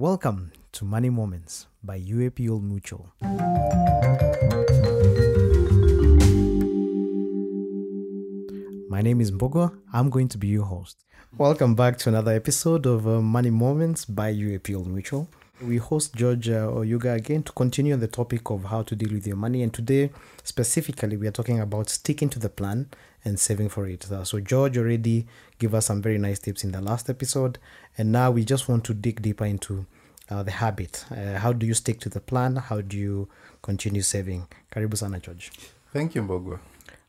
Welcome to Money Moments by UAP Old Mutual. My name is Mbogo. I'm going to be your host. Welcome back to another episode of uh, Money Moments by UAP Old Mutual. We host George uh, Oyuga again to continue on the topic of how to deal with your money. And today, specifically, we are talking about sticking to the plan and saving for it. Uh, so, George already gave us some very nice tips in the last episode. And now we just want to dig deeper into uh, the habit. Uh, how do you stick to the plan? How do you continue saving? Karibu sana, George. Thank you, Mbogo.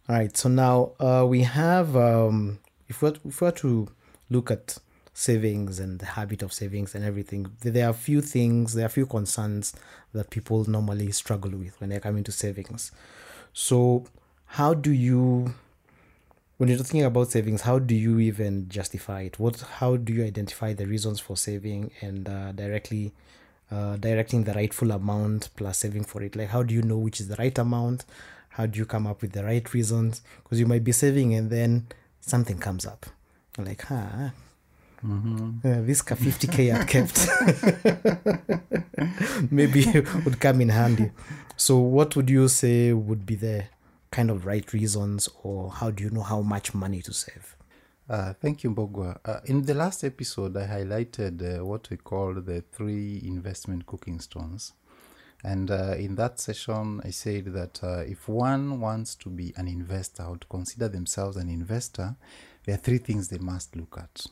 All right. So now uh, we have, um, if, we if we were to look at savings and the habit of savings and everything, there are few things, there are few concerns that people normally struggle with when they come into savings. So, how do you, when you're thinking about savings, how do you even justify it? What, how do you identify the reasons for saving and uh, directly uh, directing the rightful amount plus saving for it? Like, how do you know which is the right amount? How do you come up with the right reasons? Because you might be saving and then something comes up. Like, huh, Mm-hmm. uh, this ka 50k I've kept maybe would come in handy. So, what would you say would be the kind of right reasons, or how do you know how much money to save? Uh, thank you, Mbogwa. Uh, in the last episode, I highlighted uh, what we call the three investment cooking stones. And uh, in that session, I said that uh, if one wants to be an investor or to consider themselves an investor, there are three things they must look at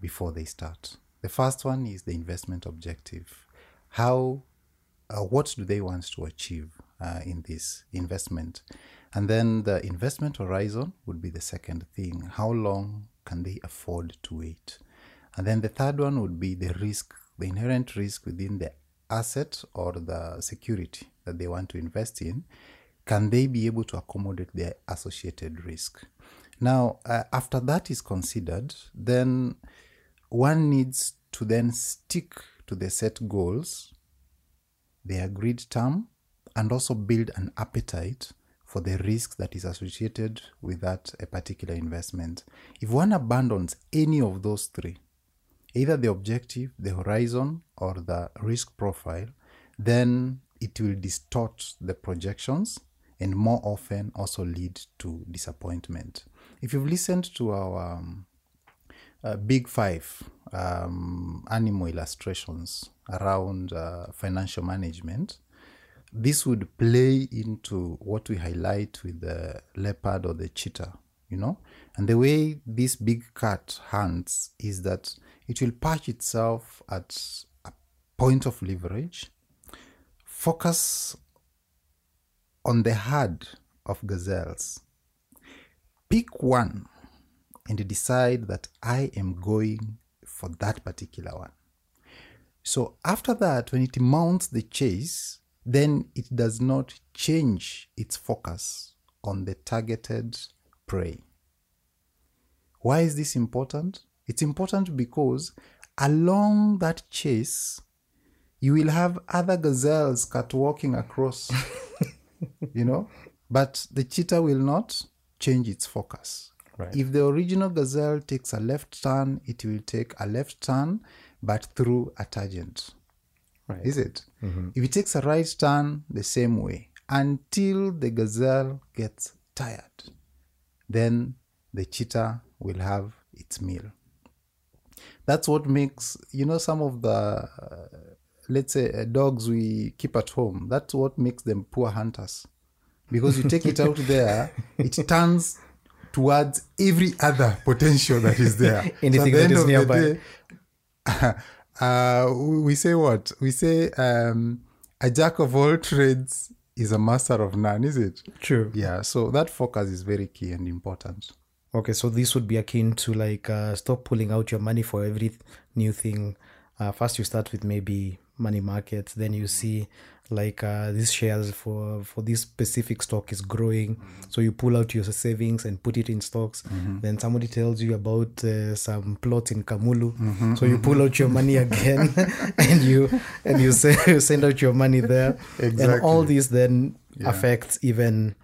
before they start. The first one is the investment objective. How, uh, what do they want to achieve uh, in this investment? And then the investment horizon would be the second thing. How long can they afford to wait? And then the third one would be the risk, the inherent risk within the asset or the security that they want to invest in. Can they be able to accommodate their associated risk? Now, uh, after that is considered, then one needs to then stick to the set goals, the agreed term, and also build an appetite for the risk that is associated with that a particular investment. If one abandons any of those three, either the objective, the horizon, or the risk profile, then it will distort the projections and more often also lead to disappointment. If you've listened to our um, uh, big five um, animal illustrations around uh, financial management, this would play into what we highlight with the leopard or the cheetah, you know. And the way this big cat hunts is that it will perch itself at a point of leverage, focus on the herd of gazelles, pick one and decide that I am going for that particular one. So after that, when it mounts the chase, then it does not change its focus on the targeted prey. Why is this important? It's important because along that chase, you will have other gazelles catwalking across, you know, but the cheetah will not change its focus. Right. If the original gazelle takes a left turn, it will take a left turn, but through a tangent. Right. Is it? If it takes a right turn, the same way until the gazelle gets tired, then the cheetah will have its meal. That's what makes you know some of the uh, let's say uh, dogs we keep at home. That's what makes them poor hunters because you take it out there, it turns towards every other potential that is there. Anything the that is nearby. day, uh, we say what? We say um, a jack of all trades is a master of none, is it? True. Yeah, so that focus is very key and important. Okay, so this would be akin to like uh, stop pulling out your money for every new thing. Uh, first, you start with maybe money markets, then you see like uh, these shares for for this specific stock is growing, so you pull out your savings and put it in stocks. Then somebody tells you about uh, some plots in Kamulu, so you pull out your money again, and you and you send, you send out your money there, and all this then affects even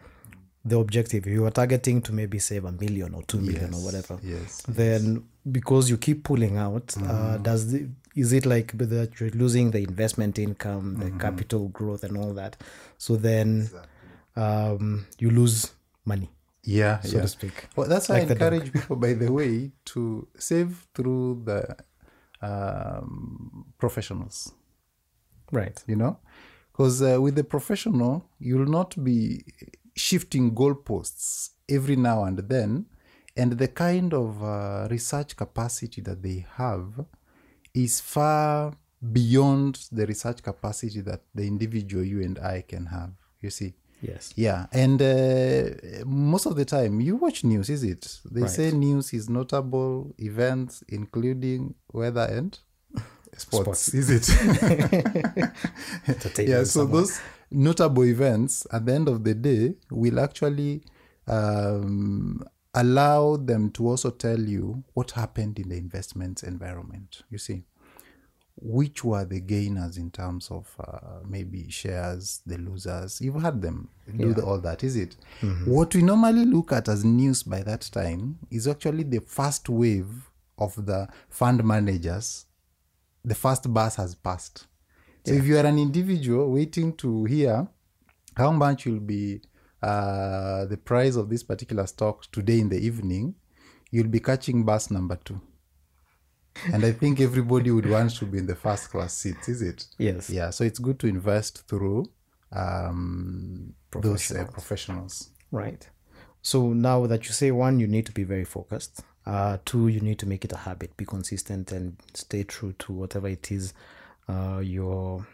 the objective. You are targeting to maybe save a million or two million or whatever. Yes, then because you keep pulling out uh, does the is it like that you're losing the investment income, the Mm-hmm. capital growth, and all that? So then um, you lose money, Yeah, so yeah. to speak. Well, that's why Like I encourage people, by the way, to save through the um, professionals. Right. You know, because uh, with the professional, you'll not be shifting goalposts every now and then, and the kind of uh, research capacity that they have is far beyond the research capacity that the individual you and I can have. You see. Yes. Yeah, and uh, most of the time you watch news, is it? They Right. say news is notable events, including weather and sports. Sports. Is it? Yeah. So those notable events, at the end of the day, will actually um, allow them to also tell you what happened in the investments environment. You see which were the gainers in terms of uh, maybe shares, the losers. You've had them do the, all that, is it? What we normally look at as news by that time is actually the first wave of the fund managers. The first bus has passed. So if you are an individual waiting to hear how much you'll be uh, the price of this particular stock today in the evening, you'll be catching bus number two. and I think everybody would want to be in the first class seats, is it? Yes. Yeah, so it's good to invest through um, those uh, Professionals. professionals. Right. So now that you say one, you need to be very focused. Uh, two, you need to make it a habit, be consistent, and stay true to whatever it is uh, you're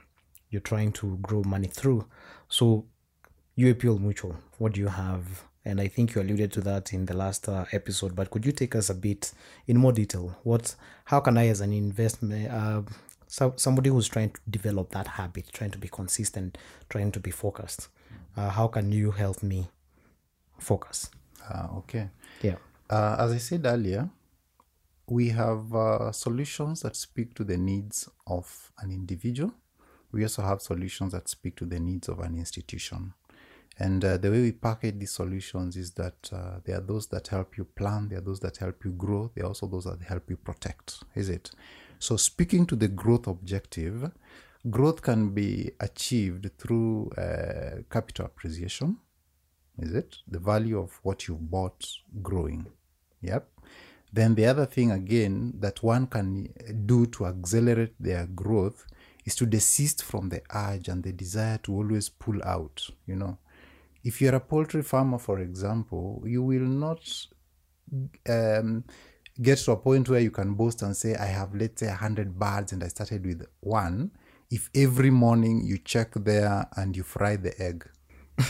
you're trying to grow money through. So, UAP Old Mutual, what do you have? And I think you alluded to that in the last uh, episode. But could you take us a bit in more detail? What, how can I, as an investment, uh, so, somebody who's trying to develop that habit, trying to be consistent, trying to be focused, uh, how can you help me focus? Uh, okay. Yeah. Uh, as I said earlier, we have uh, solutions that speak to the needs of an individual. We also have solutions that speak to the needs of an institution. And uh, the way we package these solutions is that uh, there are those that help you plan, there are those that help you grow, there are also those that help you protect, is it? So, speaking to the growth objective, growth can be achieved through uh, capital appreciation, is it? The value of what you bought growing. Yep. Then the other thing again that one can do to accelerate their growth is to desist from the urge and the desire to always pull out, you know. If you're a poultry farmer, for example, you will not um, get to a point where you can boast and say, I have, let's say, 100 birds and I started with one. If every morning you check there and you fry the egg,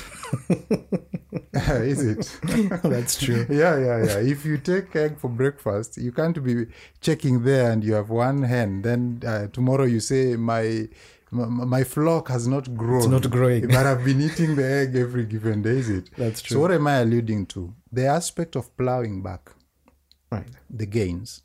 is it? That's true. yeah, yeah, yeah. If you take egg for breakfast, you can't be checking there and you have one hen. Then uh, tomorrow you say my my, flock has not grown. It's not growing. but I've been eating the egg every given day. Is it? That's true. So what am I alluding to? The aspect of plowing back Right. the gains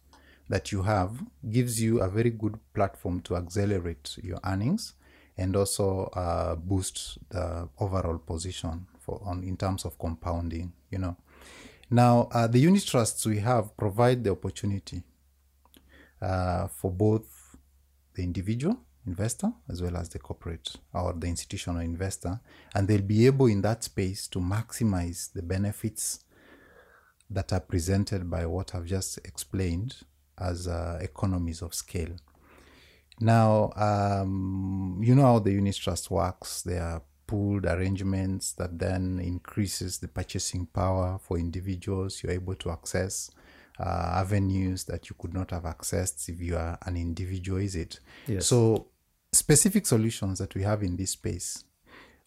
that you have gives you a very good platform to accelerate your earnings and also uh, boost the overall position for on in terms of compounding you know now uh, the unit trusts we have provide the opportunity uh, for both the individual investor as well as the corporate or the institutional investor and they'll be able in that space to maximize the benefits that are presented by what I've just explained as uh, economies of scale. Now, um, you know how the unit trust works. There are pooled arrangements that then increases the purchasing power for individuals. You're able to access uh, avenues that you could not have accessed if you are an individual, is it? Yes. So, specific solutions that we have in this space,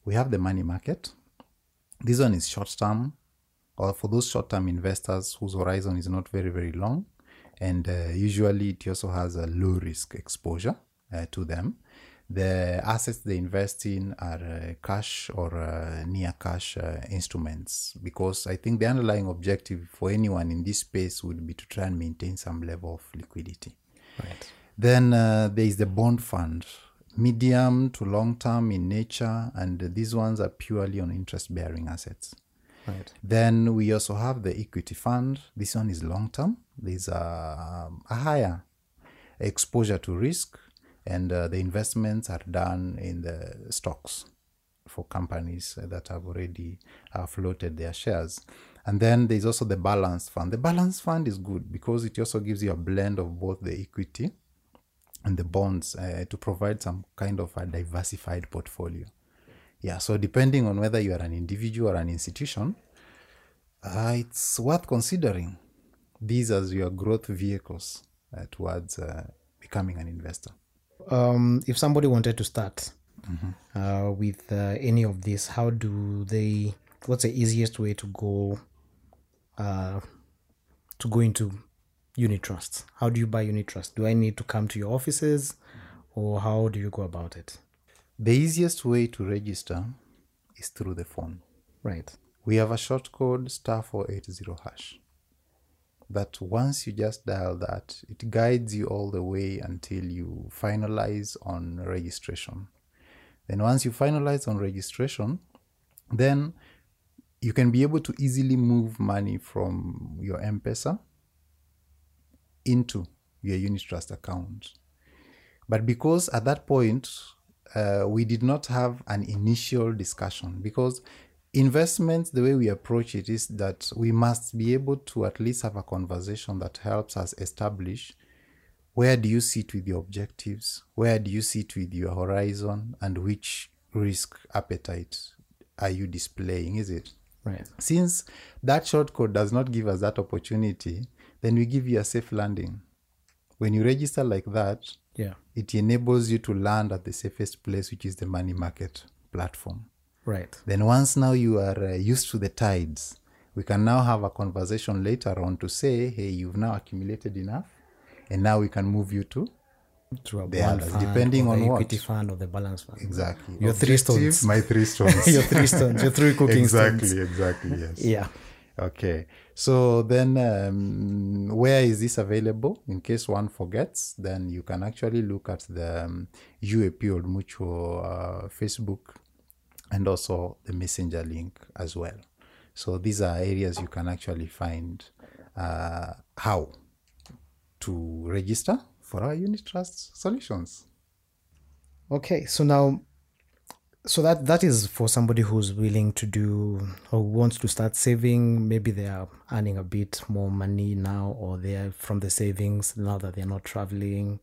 we have the money market. This one is short term, or for those short term investors whose horizon is not very, very long. And uh, usually it also has a low risk exposure uh, to them. The assets they invest in are uh, cash or uh, near cash uh, instruments because I think the underlying objective for anyone in this space would be to try and maintain some level of liquidity. Right. Then uh, there is the bond fund, medium to long term in nature, and these ones are purely on interest bearing assets. Right. Then we also have the equity fund. This one is long term. There's a, a higher exposure to risk, and uh, the investments are done in the stocks for companies that have already uh, floated their shares. And then there's also the balance fund. The balance fund is good because it also gives you a blend of both the equity and the bonds uh, to provide some kind of a diversified portfolio. Yeah, so depending on whether you are an individual or an institution, uh, it's worth considering these as your growth vehicles uh, towards uh, becoming an investor. Um, if somebody wanted to start uh, with uh, any of this, how do they? What's the easiest way to go? Uh, to go into unit trusts. How do you buy unit trust? Do I need to come to your offices, or how do you go about it? The easiest way to register is through the phone. Right. We have a short code star 480 hash. That once you just dial that, it guides you all the way until you finalize on registration. Then once you finalize on registration, then you can be able to easily move money from your M-Pesa into your unit trust account. But because at that point, uh, we did not have an initial discussion because investments, the way we approach it is that we must be able to at least have a conversation that helps us establish where do you sit with your objectives, where do you sit with your horizon, and which risk appetite are you displaying, is it? Right. Since that short code does not give us that opportunity, then we give you a safe landing. When you register like that, Yeah. it enables you to land at the safest place, which is the money market platform. Right. Then, once now you are uh, used to the tides, we can now have a conversation later on to say, hey, you've now accumulated enough, and now we can move you to a The others, fund, depending or the on what. equity fund or the balance fund. exactly Your three Objective, stones. My three stones. your three stones, your three cooking exactly, stones. exactly. Yes. Yeah. Okay. So then, um, where is this available? In case one forgets, then you can actually look at the um, UAP Old Mutual uh, Facebook and also the Messenger link as well. So these are areas you can actually find uh, how to register for our unit trust solutions. Okay, so now, so that that is for somebody who's willing to do or wants to start saving. Maybe they are earning a bit more money now, or they are from the savings now that they're not traveling,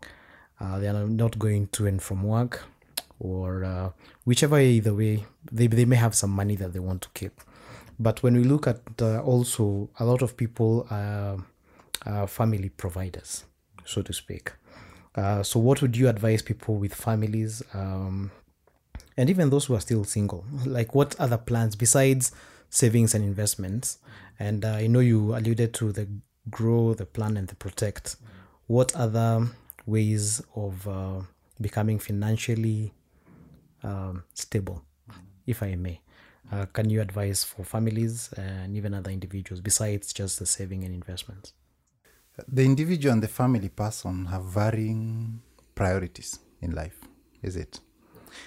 uh, they are not going to and from work, or uh, whichever either way, they they may have some money that they want to keep. But when we look at uh, also a lot of people are, are family providers, so to speak. Uh, so, what would you advise people with families, um, and even those who are still single? Like, what other plans besides savings and investments? And uh, I know you alluded to the grow, the plan, and the protect. What other ways of uh, becoming financially um, stable, if I may? Uh, can you advise for families and even other individuals besides just the saving and investments? The individual and the family person have varying priorities in life, is it?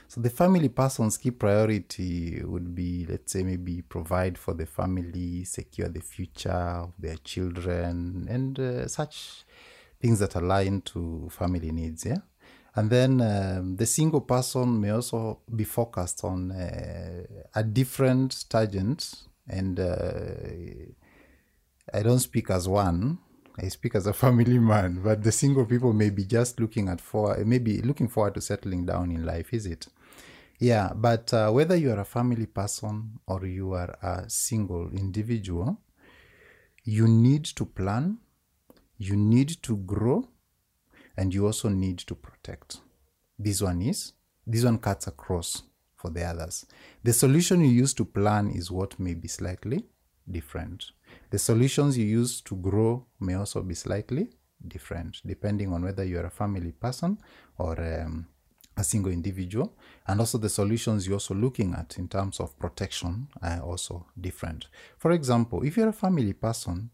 So the family person's key priority would be, let's say, maybe provide for the family, secure the future of their children, and uh, such things that align to family needs. Yeah. And then um, the single person may also be focused on uh, a different tangent. And uh, I don't speak as one, I speak as a family man, but the single people may be just looking at for maybe looking forward to settling down in life, is it? Yeah, but uh, whether you are a family person or you are a single individual, you need to plan, you need to grow, and you also need to protect. This one is, this one cuts across for the others. The solution you use to plan is what may be slightly different. The solutions you use to grow may also be slightly different, depending on whether you're a family person or um, a single individual. And also, the solutions you're also looking at in terms of protection are also different. For example, if you're a family person,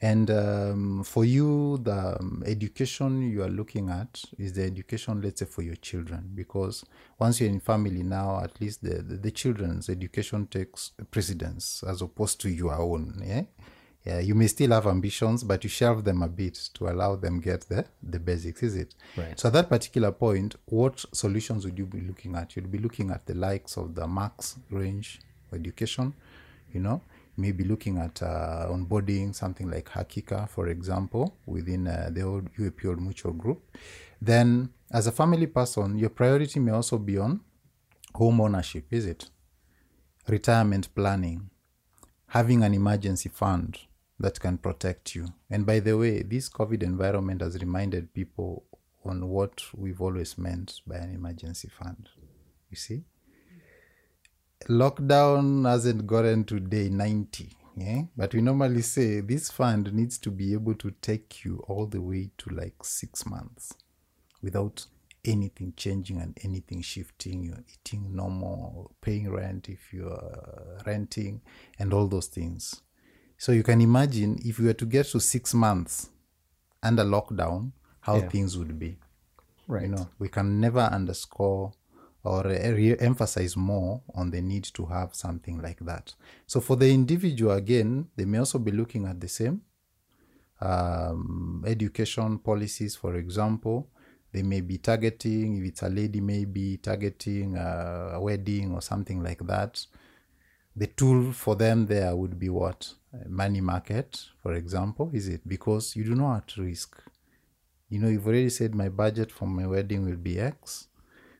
and um, for you, the um, education you are looking at is the education, let's say, for your children, because once you're in family now, at least the, the, the children's education takes precedence as opposed to your own. Yeah, Yeah, you may still have ambitions, but you shelve them a bit to allow them get the the basics, is it? Right. So at that particular point, what solutions would you be looking at? You'd be looking at the likes of the max range education, you know, maybe looking at uh, onboarding something like Hakika, for example, within uh, the old UAP Old Mutual Group. Then, as a family person, your priority may also be on home ownership, is it? Retirement planning, having an emergency fund that can protect you. And by the way, this COVID environment has reminded people on what we've always meant by an emergency fund. You see? Lockdown hasn't gotten to day 90. Yeah? But we normally say this fund needs to be able to take you all the way to like six months without anything changing and anything shifting. You're eating normal, paying rent if you're renting, and all those things. So you can imagine if we were to get to six months under lockdown, how Yeah. things would be. Right. You know, we can never underscore or re- emphasize more on the need to have something like that. So for the individual, again, they may also be looking at the same um, education policies, for example. They may be targeting, if it's a lady, maybe targeting uh, a wedding or something like that. The tool for them there would be what? Money market, for example, is it? Because you do not at risk. You know, you've already said my budget for my wedding will be X.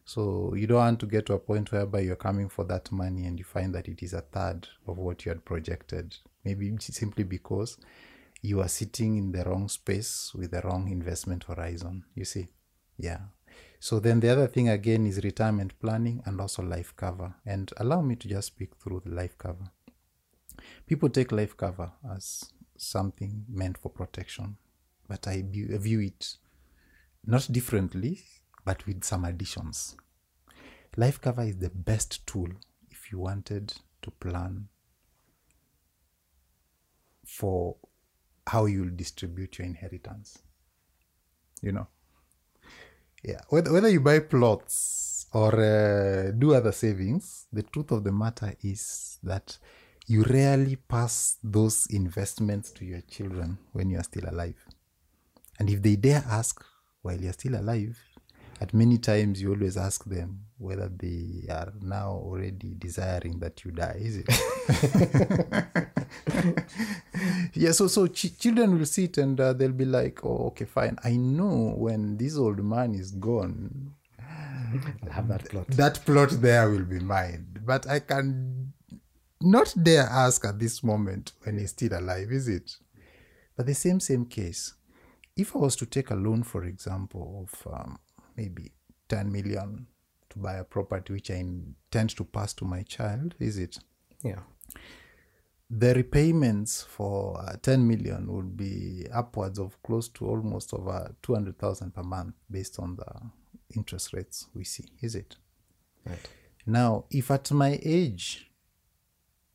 So you don't want to get to a point whereby you're coming for that money and you find that it is a third of what you had projected. Maybe simply because you are sitting in the wrong space with the wrong investment horizon. You see? Yeah. So then the other thing again is retirement planning and also life cover. And allow me to just speak through the life cover. People take life cover as something meant for protection, but I view, it not differently, but with some additions. Life cover is the best tool if you wanted to plan for how you'll distribute your inheritance. You know, yeah. Whether, whether you buy plots or uh, do other savings, the truth of the matter is that you rarely pass those investments to your children when you are still alive. And if they dare ask while you're still alive, at many times you always ask them whether they are now already desiring that you die, is it? yeah, so so ch- children will sit and uh, they'll be like, "Oh, okay, fine. I know when this old man is gone, I'll have that plot. that plot there will be mine. But I can not dare ask at this moment when he's still alive, is it? But the same same case. If I was to take a loan, for example, of um, maybe 10 million to buy a property which I intend to pass to my child, is it? Yeah. The repayments for uh, 10 million would be upwards of close to almost over 200,000 per month based on the interest rates we see, is it? Right. Now, if at my age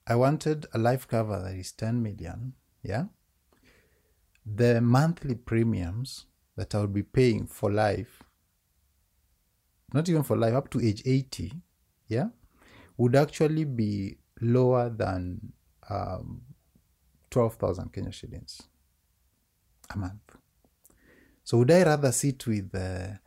I wanted a life cover that is 10 million, yeah, the monthly premiums that I would be paying for life, not even for life, up to age 80, yeah, would actually be lower than um, 12,000 Kenya shillings a month. So would I rather sit with uh,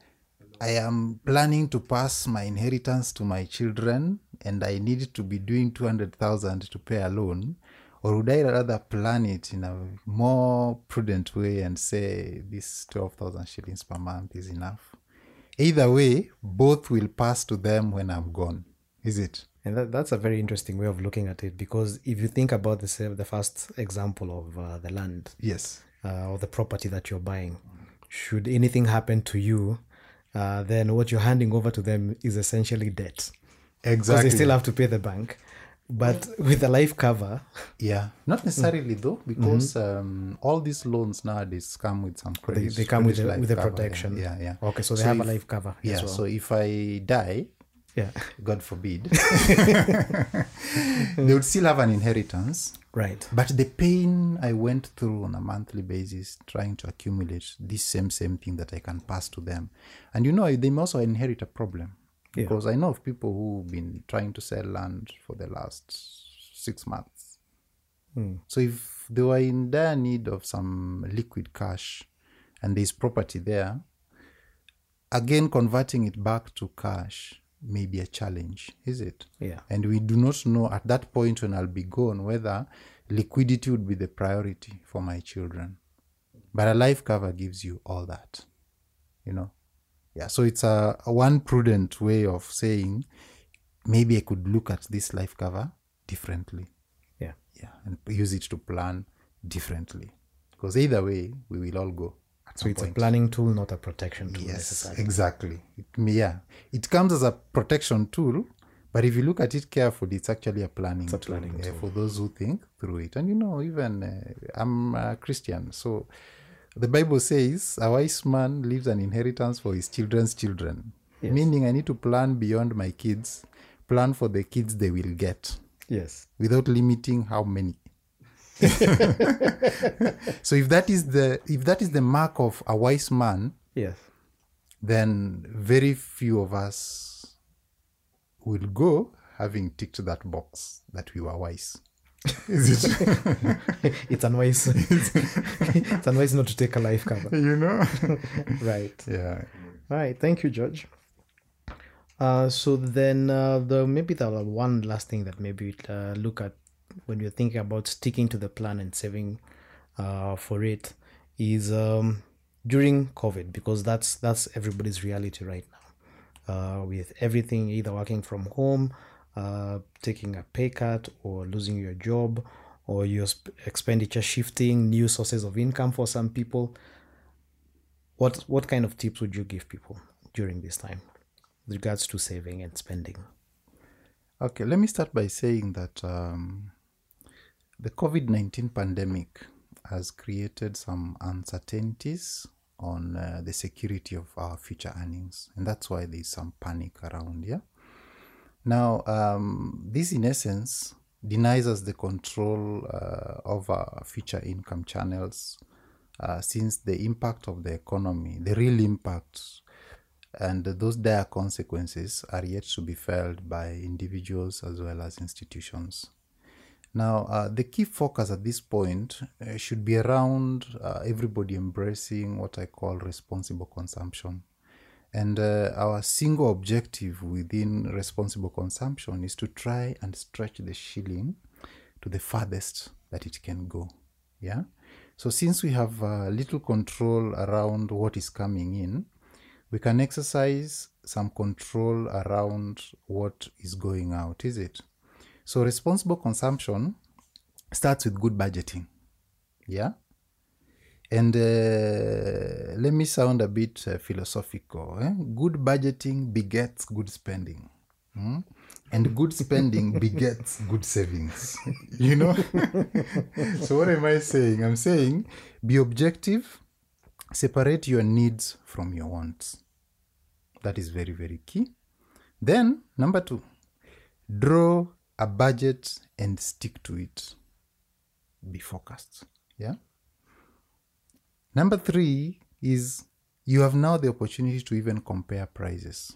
I am planning to pass my inheritance to my children and I need to be doing 200,000 to pay a loan or would I rather plan it in a more prudent way and say this 12,000 shillings per month is enough? Either way, both will pass to them when I'm gone. Is it? And that, that's a very interesting way of looking at it because if you think about the the first example of uh, the land Yes. uh, or the property that you're buying, should anything happen to you, uh, then what you're handing over to them is essentially debt Exactly. because Exactly. they still have to pay the bank. But with a life cover, Yeah, not necessarily though, because um, all these loans nowadays come with some they, credit. they come with a, with a protection. Yeah, yeah. Okay, so they So have a life cover. Yeah, as well. so if I die, yeah, God forbid, they would still have an inheritance. right. But the pain I went through on a monthly basis trying to accumulate this same same thing that I can pass to them, and you know they may also inherit a problem Yeah. because I know of people who've been trying to sell land for the last six months, hmm. So if they were in dire need of some liquid cash and there's property there, again converting it back to cash may be a challenge, is it? Yeah. And we do not know at that point when I'll be gone whether liquidity would be the priority for my children. But a life cover gives you all that, you know. Yeah, so it's a, a one prudent way of saying maybe I could look at this life cover differently. Yeah. Yeah, and use it to plan differently. Because either way, we will all go. So it's point. a planning tool, not a protection tool Yes, necessarily. exactly. It, yeah, it comes as a protection tool, but if you look at it carefully, it's actually a planning, a tool, planning uh, for those who think through it. And you know, even uh, I'm a Christian, so the Bible says a wise man leaves an inheritance for his children's children. Meaning, I need to plan beyond my kids, plan for the kids they will get Yes. without limiting how many. so if that is the if that is the mark of a wise man, Yes. then very few of us will go having ticked that box that we were wise. Is it? it's unwise. it's unwise not to take a life cover. you know? Right. yeah. All right. Thank you, George. Uh, so then, uh, the maybe the one last thing that maybe we'd, uh, look at when you're thinking about sticking to the plan and saving uh, for it is um, during COVID because that's that's everybody's reality right now. Uh, with everything either working from home, uh, taking a pay cut, or losing your job, or your expenditure shifting, new sources of income for some people. What what kind of tips would you give people during this time, with regards to saving and spending? Okay, let me start by saying that um, the COVID 19 pandemic has created some uncertainties on uh, the security of our future earnings, and that's why there's some panic around here. Now, um, this in essence denies us the control uh, our future income channels uh, since the impact of the economy, the real impact, and those dire consequences are yet to be felt by individuals as well as institutions. Now, uh, the key focus at this point uh, should be around uh, everybody embracing what I call responsible consumption. And uh, our single objective within responsible consumption is to try and stretch the shilling to the farthest that it can go. Yeah. So, since we have uh, little control around what is coming in, we can exercise some control around what is going out, is it? So, responsible consumption starts with good budgeting. Yeah. And uh, let me sound a bit uh, philosophical. Eh? Good budgeting begets good spending. Hmm? And good spending begets good savings. You know? so, what am I saying? I'm saying be objective, separate your needs from your wants. That is very, very key. Then, number two, draw a budget and stick to it. Be focused. Yeah. Number three is you have now the opportunity to even compare prices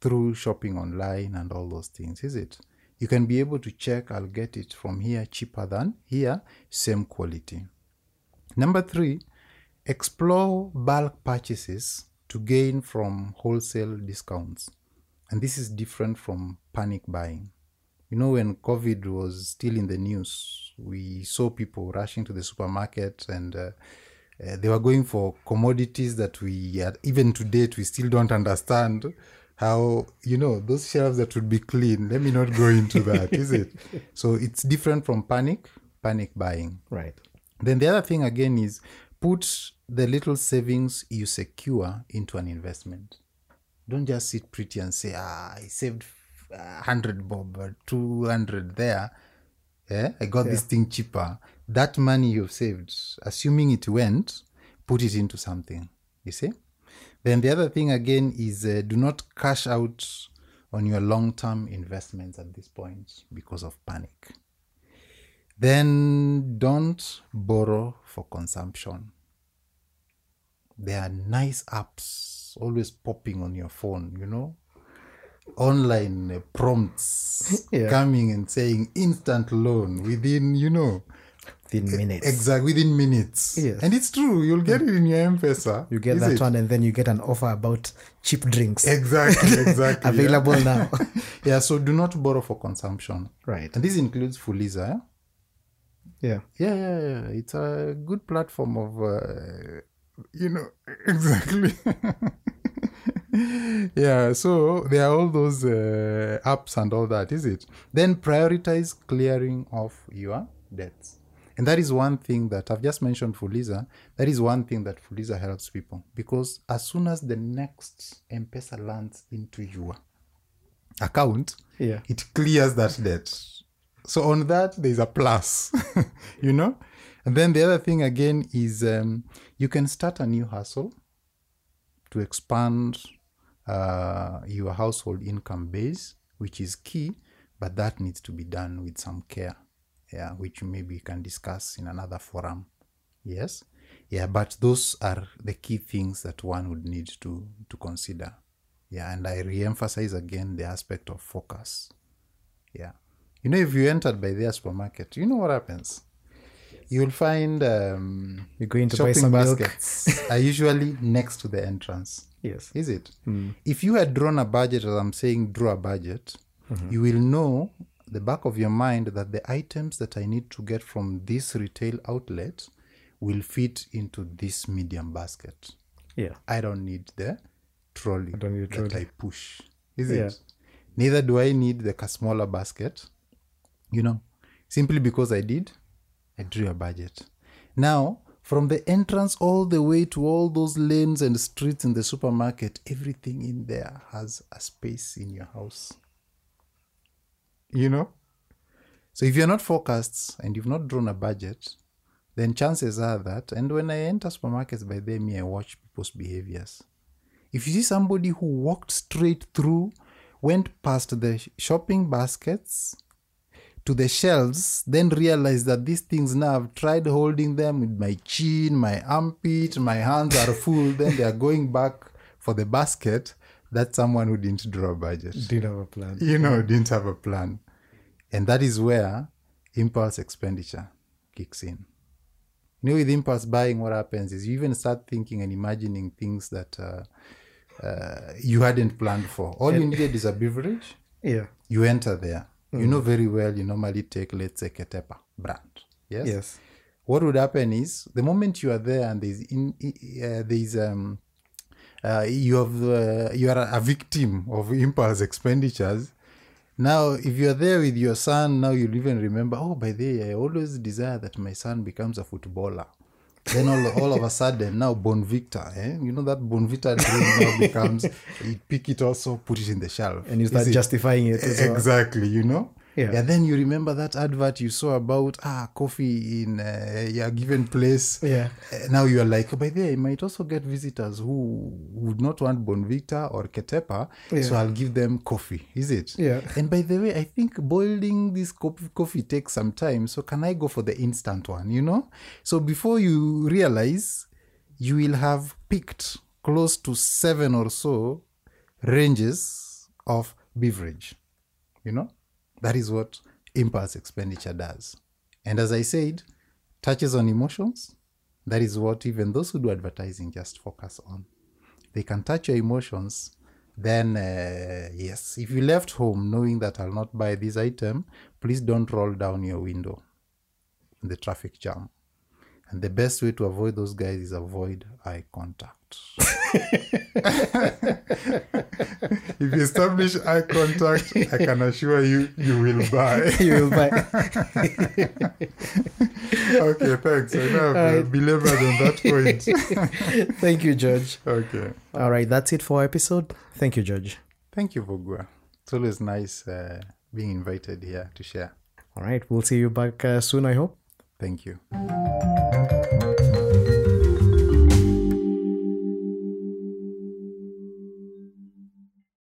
through shopping online and all those things, is it? You can be able to check, I'll get it from here cheaper than here, same quality. Number three, explore bulk purchases to gain from wholesale discounts. And this is different from panic buying. You know, when COVID was still in the news, we saw people rushing to the supermarket and uh, uh, they were going for commodities that we, uh, even to date, we still don't understand how, you know, those shelves that would be clean. Let me not go into that, is it? So it's different from panic, panic buying. Right. Then the other thing again is put the little savings you secure into an investment. Don't just sit pretty and say, ah, I saved 100 bob or 200 there. Yeah, I got this thing cheaper. That money you've saved, assuming it went, put it into something. You see? Then the other thing again is uh, do not cash out on your long term investments at this point because of panic. Then don't borrow for consumption. There are nice apps always popping on your phone, you know. Online uh, prompts Yeah. coming and saying instant loan within, you know, Within minutes. exact within minutes. Yes. And it's true. You'll get it in your M-Pesa. you get that it? one and then you get an offer about cheap drinks Exactly, exactly. available now. Yeah, so do not borrow for consumption. right. And this includes Fuliza. Eh? Yeah. Yeah, yeah, yeah. It's a good platform of, uh, you know, exactly. yeah, so there are all those uh, apps and all that, is it? Then prioritize clearing of your debts. And that is one thing that I've just mentioned for Fuliza. That is one thing that Fuliza helps people because as soon as the next M Pesa lands into your account, Yeah. it clears that debt. So on that, there's a plus, you know? And then the other thing again is um, you can start a new hustle to expand uh, your household income base, which is key, but that needs to be done with some care, yeah, which maybe we can discuss in another forum. Yes, yeah, but those are the key things that one would need to to consider. Yeah, and I re-emphasize again the aspect of focus. Yeah, you know, if you entered by their supermarket, you know what happens. You'll find um, You're going to buy some baskets are usually next to the entrance. Yes. Is it? Mm. If you had drawn a budget, as I'm saying, draw a budget, mm-hmm. you will know the back of your mind that the items that I need to get from this retail outlet will fit into this medium basket. Yeah. I don't need the trolley I don't need that trolley. I push. Is Yeah. it? Neither do I need the smaller basket. You know, simply because I did, I drew a budget. Now, from the entrance all the way to all those lanes and streets in the supermarket, everything in there has a space in your house. You know? So if you're not focused and you've not drawn a budget, then chances are that, and when I enter supermarkets by them, I watch people's behaviors. If you see somebody who walked straight through, went past the shopping baskets to the shelves, then realized that these things now I've tried holding them with my chin, my armpit, my hands are full, then they are going back for the basket. That's someone who didn't draw a budget Didn't have a plan. you know, didn't have a plan. And that is where impulse expenditure kicks in. You know, with impulse buying, what happens is you even start thinking and imagining things that uh, uh, you hadn't planned for. All you needed is a beverage. Yeah. You enter there. You know very well you normally take, let's say, Ketepa brand. Yes? Yes. what would happen is the moment you are there and there's in uh, there's um uh, you have uh, you are a victim of impulse expenditures now if you're there with your son now you'll even remember oh by the way i always desire that my son becomes a footballer then all, all of a sudden now Bournvita eh? you know that Bournvita drink now becomes you pick it also put it in the shelf And you start it? justifying it well. exactly you know Yeah. yeah then you remember that advert you saw about ah coffee in uh, your given place Yeah. Uh, now you are like by the way I might also get visitors who would not want Bournvita or ketepa so i'll give them coffee is it Yeah. and by the way i think boiling this coffee, coffee takes some time so can i go for the instant one you know so before you realize you will have picked close to seven or so ranges of beverage you know that is what impulse expenditure does. And as i said touches on emotions. That is what even those who do advertising just focus on. They can touch your emotions then uh, yes. If you left home knowing that i'll not buy this item please don't roll down your window in the traffic jam. And the best way to avoid those guys is avoid eye contact if you establish eye contact i can assure you you will buy you will buy. okay thanks i know i've uh, belabored on that point Thank you, George. okay All right, that's it for our episode. Thank you, George. Thank you, Vogua. It's always nice uh, being invited here to share. All right, we'll see you back uh, soon, I hope. Thank you.